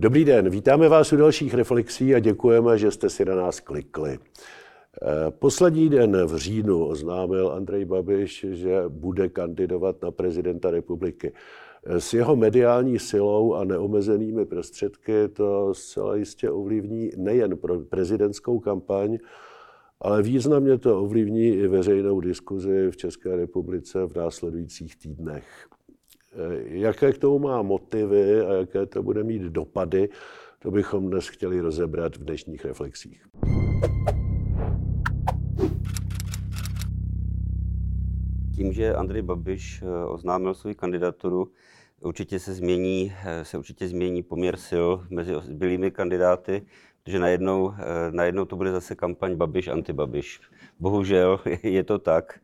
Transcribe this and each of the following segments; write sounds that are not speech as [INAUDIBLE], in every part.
Dobrý den, vítáme vás u dalších reflexí a děkujeme, že jste si na nás klikli. Eh, poslední den v říjnu oznámil Andrej Babiš, že bude kandidovat na prezidenta republiky. Eh, s jeho mediální silou a neomezenými prostředky to zcela jistě ovlivní nejen pro prezidentskou kampaň, ale významně to ovlivní i veřejnou diskuzi v České republice v následujících týdnech. Eh, jaké k tomu má motivy a jaké to bude mít dopady, to bychom dnes chtěli rozebrat v dnešních reflexích. Tím, že Andrej Babiš eh, oznámil svou kandidaturu, určitě se změní, eh, se určitě změní poměr sil mezi zbylými kandidáty, protože najednou, najednou to bude zase kampaň Babiš anti-Babiš. Bohužel [LAUGHS] je to tak.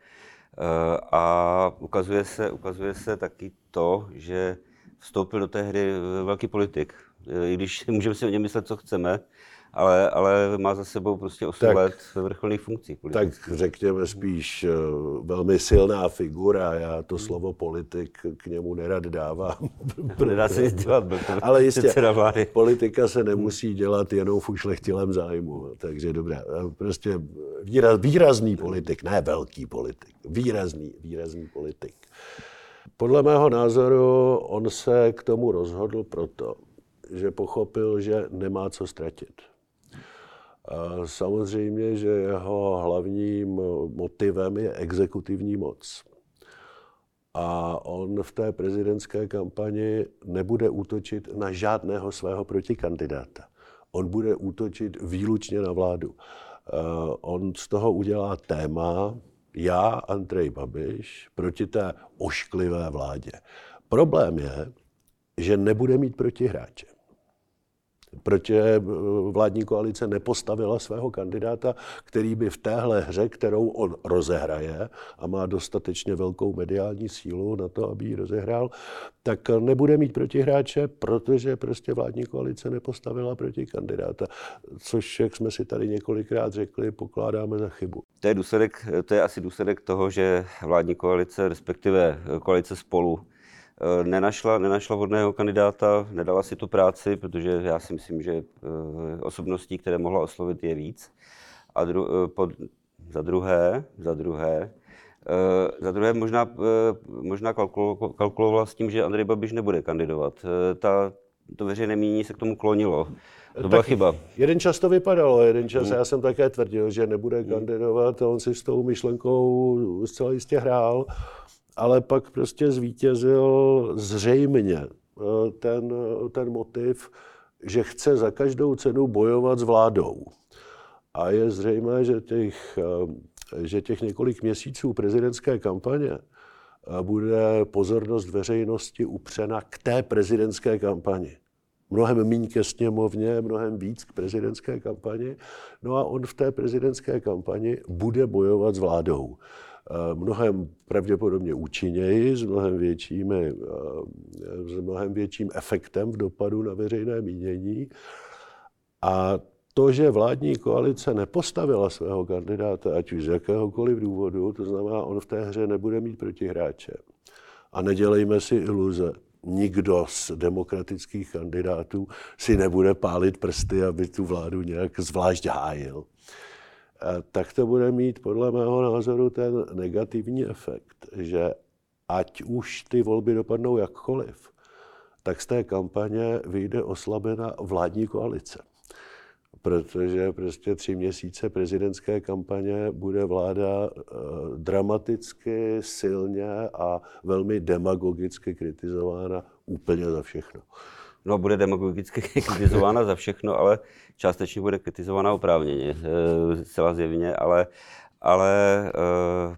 A ukazuje se, ukazuje se taky to, že vstoupil do té hry velký politik. I když můžeme si o něm myslet, co chceme, ale, ale má za sebou prostě 8 tak, let ve vrcholných funkcích. Tak řekněme spíš eh, velmi silná figura. Já to slovo politik k němu nerad dávám. [LAUGHS] Nedá se nic dělat, [LAUGHS] ale jistě, vlády. politika se nemusí dělat jenom v ušlechtilém zájmu. Takže dobré, prostě výraz, výrazný politik, ne velký politik, výrazný, výrazný politik. Podle mého názoru on se k tomu rozhodl proto, že pochopil, že nemá co ztratit. Samozřejmě, že jeho hlavním motivem je exekutivní moc. A on v té prezidentské kampani nebude útočit na žádného svého protikandidáta. On bude útočit výlučně na vládu. On z toho udělá téma, já, Andrej Babiš, proti té ošklivé vládě. Problém je, že nebude mít protihráče protože eh, vládní koalice nepostavila svého kandidáta, který by v téhle hře, kterou on rozehraje a má dostatečně velkou mediální sílu na to, aby ji rozehrál, tak nebude mít protihráče, protože prostě vládní koalice nepostavila proti kandidáta, což, jak jsme si tady několikrát řekli, pokládáme za chybu. To je, důsledek, to je asi důsledek toho, že vládní koalice, respektive koalice spolu, nenašla, nenašla vhodného kandidáta, nedala si tu práci, protože já si myslím, že eh, osobností, které mohla oslovit, je víc. A dru, eh, pod, za druhé, za druhé, za druhé možná, možná kalkulovala s tím, že Andrej Babiš nebude kandidovat. Ta, to veřejné mínění se k tomu klonilo. To byla tak chyba. Jeden čas to vypadalo, jeden čas hmm. já jsem také tvrdil, že nebude hmm. kandidovat a on si s tou myšlenkou zcela jistě hrál ale pak prostě zvítězil zřejmě eh, ten, ten motiv, že chce za každou cenu bojovat s vládou. A je zřejmé, že těch, eh, že těch několik měsíců prezidentské kampaně eh, bude pozornost veřejnosti upřena k té prezidentské kampani. Mnohem méně ke sněmovně, mnohem víc k prezidentské kampani. No a on v té prezidentské kampani bude bojovat s vládou. Eh, mnohem pravděpodobně účinněji, s mnohem, většími, eh, s mnohem větším efektem v dopadu na veřejné mínění. A to, že vládní koalice nepostavila svého kandidáta, ať už z jakéhokoliv důvodu, to znamená, on v té hře nebude mít protihráče. A nedělejme si iluze. Nikdo z demokratických kandidátů si nebude pálit prsty, aby tu vládu nějak zvlášť hájil tak to bude mít podle mého názoru ten negativní efekt, že ať už ty volby dopadnou jakkoliv, tak z té kampaně vyjde oslabena vládní koalice. Protože prostě tři měsíce prezidentské kampaně bude vláda eh, dramaticky, silně a velmi demagogicky kritizována úplně za všechno no, bude demagogicky [LAUGHS] kritizována za všechno, ale částečně bude kritizována oprávněně, eh, zcela zjevně, ale, ale uh,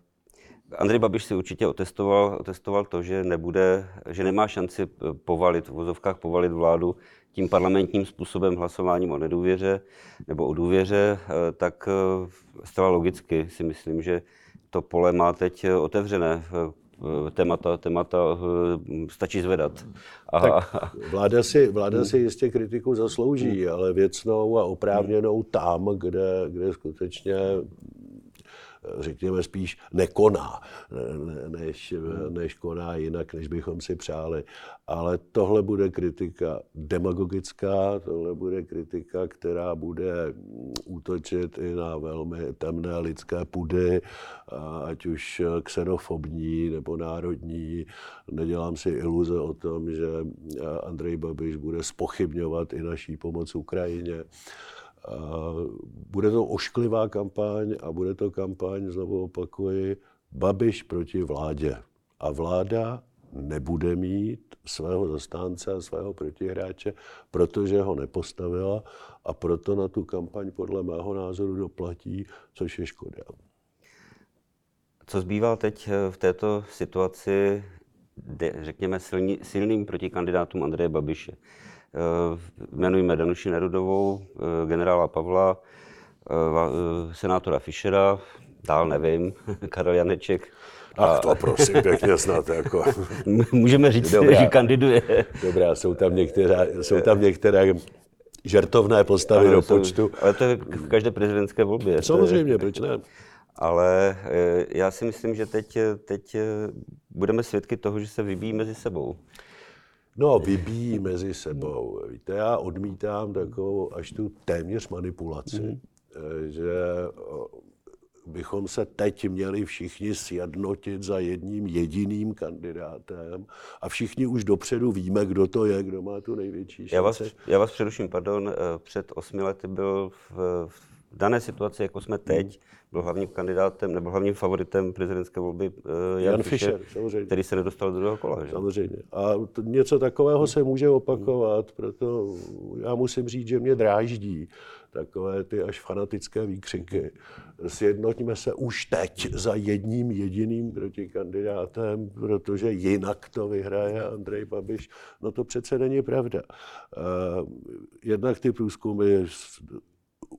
Andrej Babiš si určitě otestoval, otestoval to, že nebude, že nemá šanci povalit, v vozovkách povalit vládu tím parlamentním způsobem hlasováním o nedůvěře nebo o důvěře, eh, tak zcela logicky si myslím, že to pole má teď otevřené. Eh, témata, témata eh, stačí zvedat. A... Tak [LAUGHS] vláda si, vláda si jistě kritiku zaslouží, ale věcnou a oprávněnou tam, kde, kde skutečně řekněme spíš nekoná, než, než koná jinak, než bychom si přáli. Ale tohle bude kritika demagogická, tohle bude kritika, která bude útočit i na velmi temné lidské pudy, ať už xenofobní nebo národní. Nedělám si iluze o tom, že Andrej Babiš bude spochybňovat i naší pomoc Ukrajině. Bude to ošklivá kampaň a bude to kampaň, znovu opakuji, Babiš proti vládě. A vláda nebude mít svého zastánce a svého protihráče, protože ho nepostavila a proto na tu kampaň podle mého názoru doplatí, což je škoda. Co zbývá teď eh, v této situaci, řekněme, silní, silným protikandidátům Andreje Babiše? Eh, jmenujeme Danuši Nerudovou, eh, generála Pavla, senátora Fischera, dál nevím, [LAUGHS] Karel Janeček, Ach to prosím pěkně snad. Jako. [LAUGHS] Můžeme říct, Dobrá. že kandiduje. Dobrá, jsou tam některé, jsou tam některé žertovné postavy ano, do počtu. Ale to je v každé prezidentské volbě. Samozřejmě, proč ne? Ale eh, já si myslím, že teď, teď eh, budeme svědky toho, že se vybíjí mezi sebou. No, vybíjí mezi sebou. Víte, já odmítám takovou až tu téměř manipulaci, mm. že bychom se teď měli všichni sjednotit za jedním jediným kandidátem a všichni už dopředu víme, kdo to je, kdo má tu největší šanci. Já vás, já vás přeruším, pardon, eh, před osmi lety byl v, v dané situaci, jako jsme teď, byl hlavním kandidátem nebo hlavním favoritem prezidentské volby uh, Jan, Jan Fischer, Fischer který se nedostal do druhého kola. Že? Samozřejmě. A to, něco takového se může opakovat, proto já musím říct, že mě dráždí takové ty až fanatické výkřiky. Sjednotíme se už teď za jedním jediným protikandidátem, protože jinak to vyhraje Andrej Babiš. No to přece není pravda. Uh, jednak ty průzkumy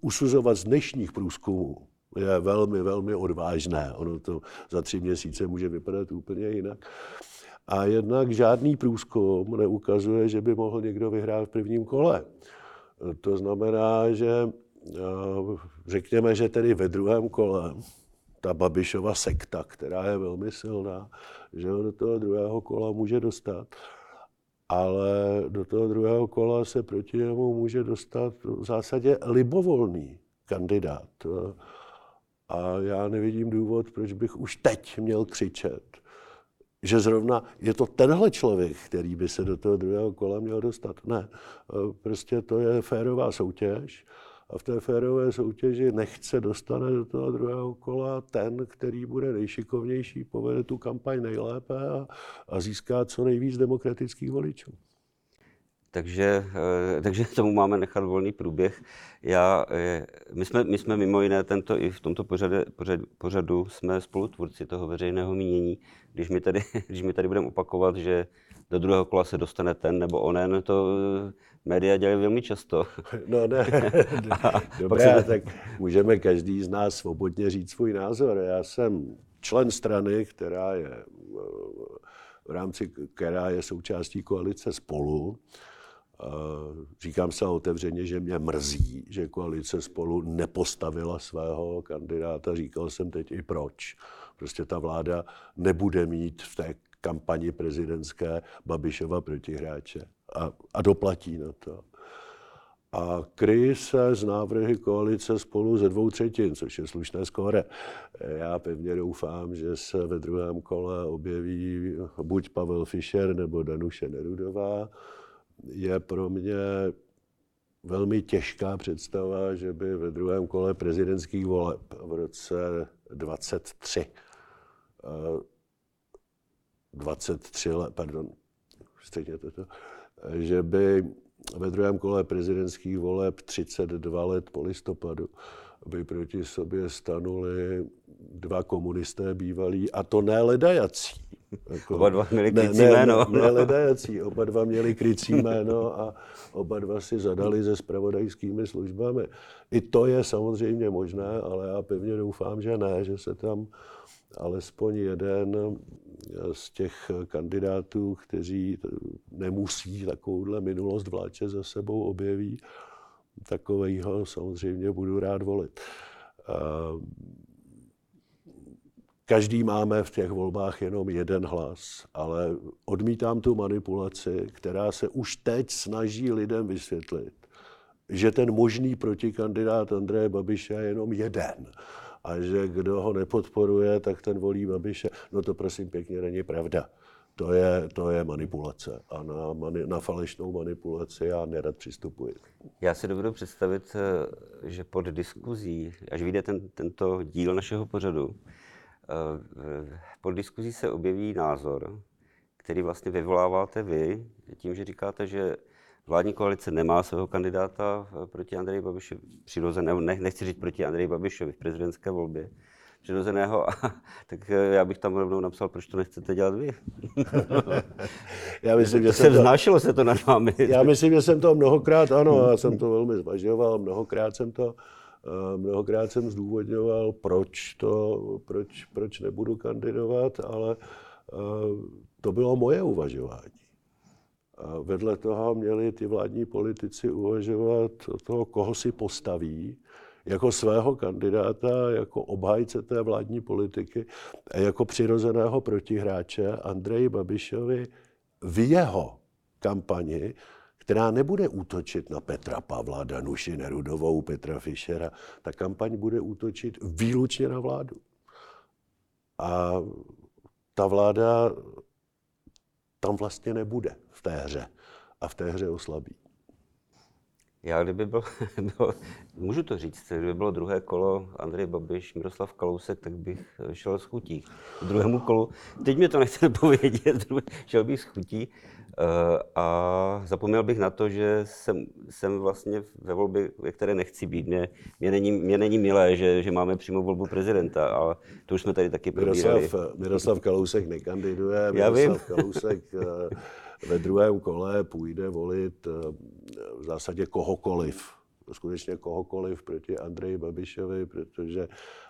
usuzovat z dnešních průzkumů je velmi, velmi odvážné. Ono to za tři měsíce může vypadat úplně jinak. A jednak žádný průzkum neukazuje, že by mohl někdo vyhrát v prvním kole. To znamená, že řekněme, že tedy ve druhém kole ta Babišova sekta, která je velmi silná, že ho do toho druhého kola může dostat ale do toho druhého kola se proti němu může dostat v zásadě libovolný kandidát. A já nevidím důvod, proč bych už teď měl křičet, že zrovna je to tenhle člověk, který by se do toho druhého kola měl dostat. Ne, prostě to je férová soutěž a v té férové soutěži nechce dostane do toho druhého kola ten, který bude nejšikovnější, povede tu kampaň nejlépe a, a získá co nejvíc demokratických voličů. Takže, eh, takže [LAUGHS] tomu máme nechat volný průběh. Já, eh, my, jsme, my jsme mimo jiné tento, i v tomto pořadu, pořadu, pořadu jsme spolutvůrci toho veřejného mínění. Když my tady, [LAUGHS] když my tady budeme opakovat, že do druhého kola se dostane ten nebo onen, to eh, média dělají velmi často. [LAUGHS] No ne, dobré, tak můžeme každý z nás svobodně říct svůj názor. Já jsem člen strany, která je v rámci, která je součástí koalice spolu. Říkám se otevřeně, že mě mrzí, že koalice spolu nepostavila svého kandidáta. Říkal jsem teď i proč. Prostě ta vláda nebude mít v té kampani prezidentské Babišova protihráče a, a doplatí na to. A kryjí se z návrhy koalice spolu ze dvou třetin, což je slušné skóre. Já pevně doufám, že se ve druhém kole objeví buď Pavel Fischer nebo Danuše Nerudová. Je pro mě velmi těžká představa, že by ve druhém kole prezidentských voleb v roce 23 23 let, pardon, stejněte to, že by ve druhém kole prezidentských voleb 32 let po listopadu by proti sobě stanuli dva komunisté bývalí, a to ne ledajací. Jako, oba dva měli krycí ne, jméno. Ne, ne ledajací, oba dva měli krycí jméno a oba dva si zadali se spravodajskými službami. I to je samozřejmě možné, ale já pevně doufám, že ne, že se tam alespoň jeden z těch kandidátů, kteří nemusí takovouhle minulost vláče za sebou objeví, takového samozřejmě budu rád volit. Každý máme v těch volbách jenom jeden hlas, ale odmítám tu manipulaci, která se už teď snaží lidem vysvětlit, že ten možný protikandidát Andreje Babiše je jenom jeden a že kdo ho nepodporuje, tak ten volí Babiše. No to prosím pěkně není pravda. To je, to je manipulace a na, mani, na falešnou manipulaci já nerad přistupuji. Já si dovedu představit, eh, že pod diskuzí, až vyjde ten, tento díl našeho pořadu, eh, pod diskuzí se objeví názor, který vlastně vyvoláváte vy, tím, že říkáte, že vládní koalice nemá svého kandidáta eh, proti Andreji Babišovi, přirozeného, ne, nechci říct proti Andreji Babišovi v prezidentské volbě, přirozeného, [LAUGHS] tak eh, já bych tam rovnou napsal, proč to nechcete dělat vy. [LAUGHS] já myslím, že se to, vznášelo se to nad vámi. [LAUGHS] já myslím, že jsem to mnohokrát, ano, já jsem to velmi zvažoval, mnohokrát jsem to eh, Mnohokrát jsem zdůvodňoval, proč, to, proč, proč nebudu kandidovat, ale to bylo moje uvažování. A vedle toho měli ty vládní politici uvažovat o toho, koho si postaví jako svého kandidáta, jako obhájce té vládní politiky a jako přirozeného protihráče Andreji Babišovi v jeho kampani, která nebude útočit na Petra Pavla, Danuši Nerudovou, Petra Fischera. Ta kampaň bude útočit výlučně na vládu. A ta vláda tam vlastně nebude v té hře a v té hře oslabí. Já kdyby byl, bylo, [LAUGHS] můžu to říct, kdyby bylo druhé kolo Andrej Babiš, Miroslav Kalousek, tak bych šel s chutí. V druhému kolu, teď mi to nechce [LAUGHS] povědět, šel bych s chutí eh, a zapomněl bych na to, že jsem, jsem vlastně ve volbě, ve které nechci být. Mě, mě, není, mě není milé, že, že máme přímo volbu prezidenta, ale to už jsme tady taky probírali. Miroslav, Miroslav Kalousek nekandiduje, Miroslav Já vím. Kalousek eh, ve druhém kole půjde volit eh, zásadě kohokoliv, skutečně kohokoliv proti Andreji Babišovi, protože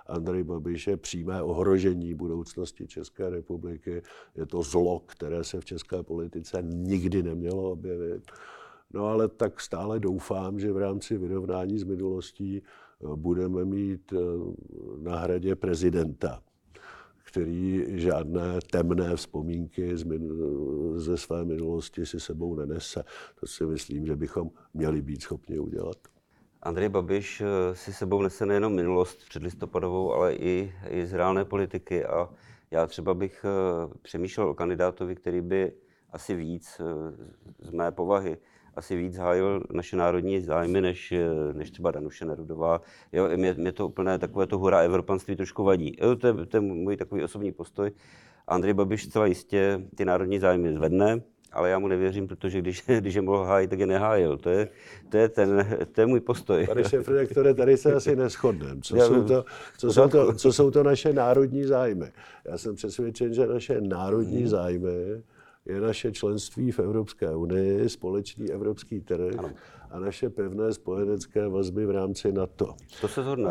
Andrej Babiš je přímé ohrožení budoucnosti České republiky. Je to zlo, které se v české politice nikdy nemělo objevit. No ale tak stále doufám, že v rámci vyrovnání s minulostí eh, budeme mít eh, na hradě prezidenta, který žádné temné vzpomínky z ze své minulosti si sebou nenese. To si myslím, že bychom měli být schopni udělat. Andrej Babiš eh, si sebou nese nejenom minulost před listopadovou, ale i, i z reálné politiky. A já třeba bych eh, přemýšlel o kandidátovi, který by asi víc eh, z mé povahy asi víc hájil naše národní zájmy, než, než třeba Danuše Nerudová. Jo, mě, mě to úplně takové to hurá evropanství trošku vadí. Jo, to, je, to je můj takový osobní postoj. Andrej Babiš celá jistě ty národní zájmy zvedne, ale já mu nevěřím, protože když, [LAUGHS] když je mohl hájit, tak je nehájil. To je, to je, ten, to je můj postoj. Pane šéf-redaktore, tady se asi neschodneme. Co, jsou to, co, jsou to, co jsou to naše národní zájmy? Já jsem přesvědčen, že naše národní hmm. zájmy je naše členství v Evropské unii, společný evropský trh ano. a naše pevné spojenecké vazby v rámci NATO. To se zhodne.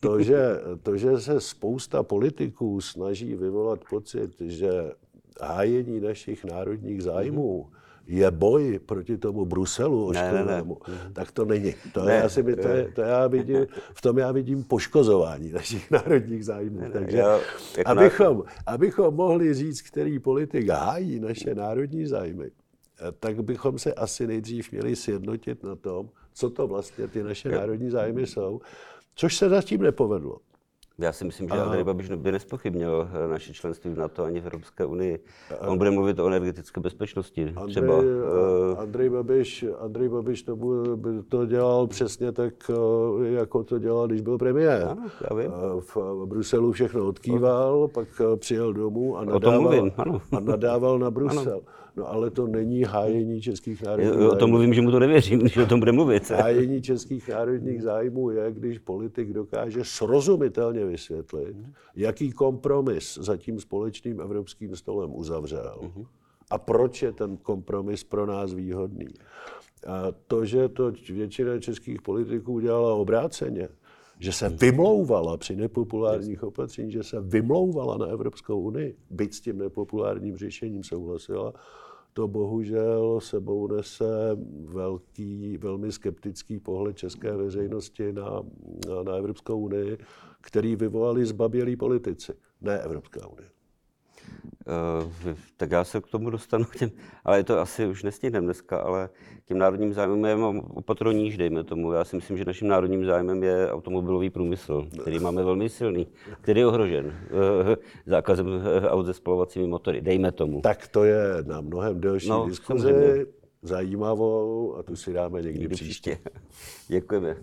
To že, to, že se spousta politiků snaží vyvolat pocit, že hájení našich národních zájmů mm-hmm je boj proti tomu Bruselu ošklivému, ne, ne, ne. tak to není. To, ne, já si, to, je, to já vidím, v tom já vidím poškozování našich [LAUGHS] národních zájmů. Ne, Takže já, jako abychom, abychom mohli říct, který politik hájí naše národní zájmy, tak bychom se asi nejdřív měli sjednotit na tom, co to vlastně ty naše národní zájmy jsou, což se zatím nepovedlo. Já si myslím, že Andrej Babiš by nespochybnil eh, naše členství v NATO ani v Evropské unii. On bude mluvit o energetické bezpečnosti. Andrej, třeba, uh, Andrej, Babiš, Andrej Babiš to, by to dělal přesně tak, jako to dělal, když byl premiér. Ano, já vím. V Bruselu všechno odkýval, pak přijel domů a nadával, a nadával na Brusel. Ano. No ale to není hájení českých národních zájmů. O tom mluvím, že mu to nevěřím, [LAUGHS] když o tom bude mluvit. [LAUGHS] Hájení českých národních zájmů je, když politik dokáže srozumitelně vysvětlit, jaký kompromis za tím společným evropským stolem uzavřel a proč je ten kompromis pro nás výhodný. A to, že to většina českých politiků dělala obráceně, že se vymlouvala při nepopulárních opatřeních, že se vymlouvala na Evropskou unii, byť s tím nepopulárním řešením souhlasila, to bohužel sebou nese velký, velmi skeptický pohled české veřejnosti na, na, na Evropskou unii, který vyvolali zbabělí politici. ne Evropská unie. Uh, tak já se k tomu dostanu, k těm, ale je to asi už nestihneme dneska, ale tím národním zájmem je opatro níž, dejme tomu. Já si myslím, že naším národním zájmem je automobilový průmysl, který máme velmi silný, který je ohrožen uh, zákazem aut se spalovacími motory, dejme tomu. Tak to je na mnohem delší no, diskuzi, zajímavou a tu si dáme někdy, někdy příště. příště. [LAUGHS] Děkujeme.